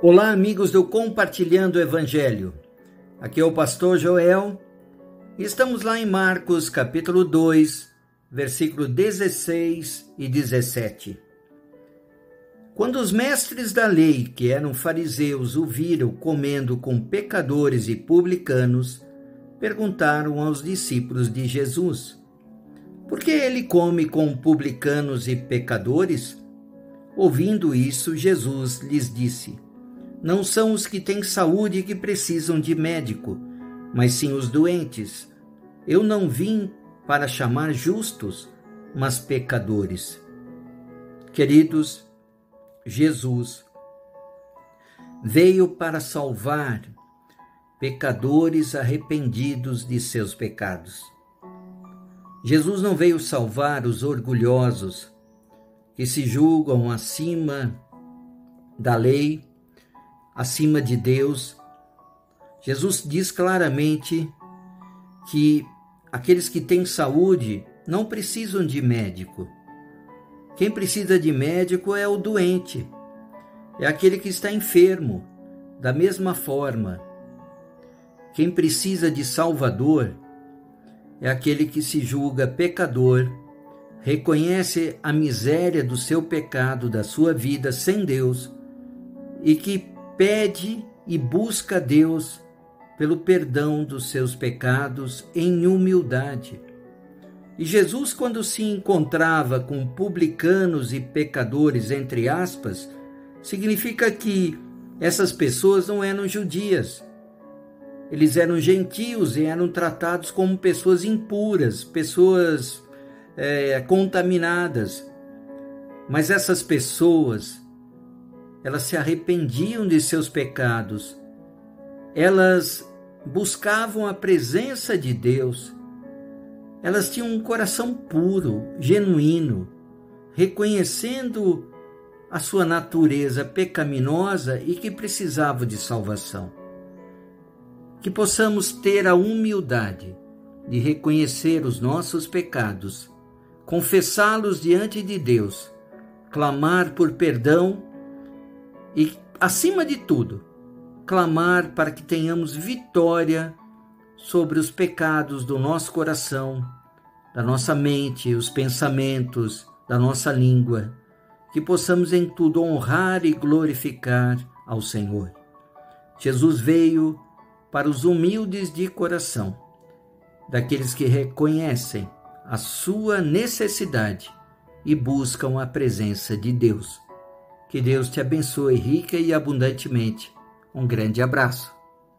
Olá, amigos do Compartilhando o Evangelho. Aqui é o pastor Joel. Estamos lá em Marcos, capítulo 2, versículo 16 e 17. Quando os mestres da lei, que eram fariseus, o viram comendo com pecadores e publicanos, perguntaram aos discípulos de Jesus: Por que ele come com publicanos e pecadores? Ouvindo isso, Jesus lhes disse: não são os que têm saúde que precisam de médico, mas sim os doentes. Eu não vim para chamar justos, mas pecadores. Queridos, Jesus veio para salvar pecadores arrependidos de seus pecados. Jesus não veio salvar os orgulhosos que se julgam acima da lei acima de Deus. Jesus diz claramente que aqueles que têm saúde não precisam de médico. Quem precisa de médico é o doente, é aquele que está enfermo. Da mesma forma, quem precisa de Salvador é aquele que se julga pecador, reconhece a miséria do seu pecado, da sua vida sem Deus e que pede e busca Deus pelo perdão dos seus pecados em humildade. E Jesus, quando se encontrava com publicanos e pecadores, entre aspas, significa que essas pessoas não eram judias. Eles eram gentios e eram tratados como pessoas impuras, pessoas é, contaminadas. Mas essas pessoas elas se arrependiam de seus pecados, elas buscavam a presença de Deus, elas tinham um coração puro, genuíno, reconhecendo a sua natureza pecaminosa e que precisava de salvação. Que possamos ter a humildade de reconhecer os nossos pecados, confessá-los diante de Deus, clamar por perdão e, acima de tudo, clamar para que tenhamos vitória sobre os pecados do nosso coração, da nossa mente, os pensamentos, da nossa língua, que possamos em tudo honrar e glorificar ao Senhor. Jesus veio para os humildes de coração, daqueles que reconhecem a sua necessidade e buscam a presença de Deus. Que Deus te abençoe rica e abundantemente. Um grande abraço.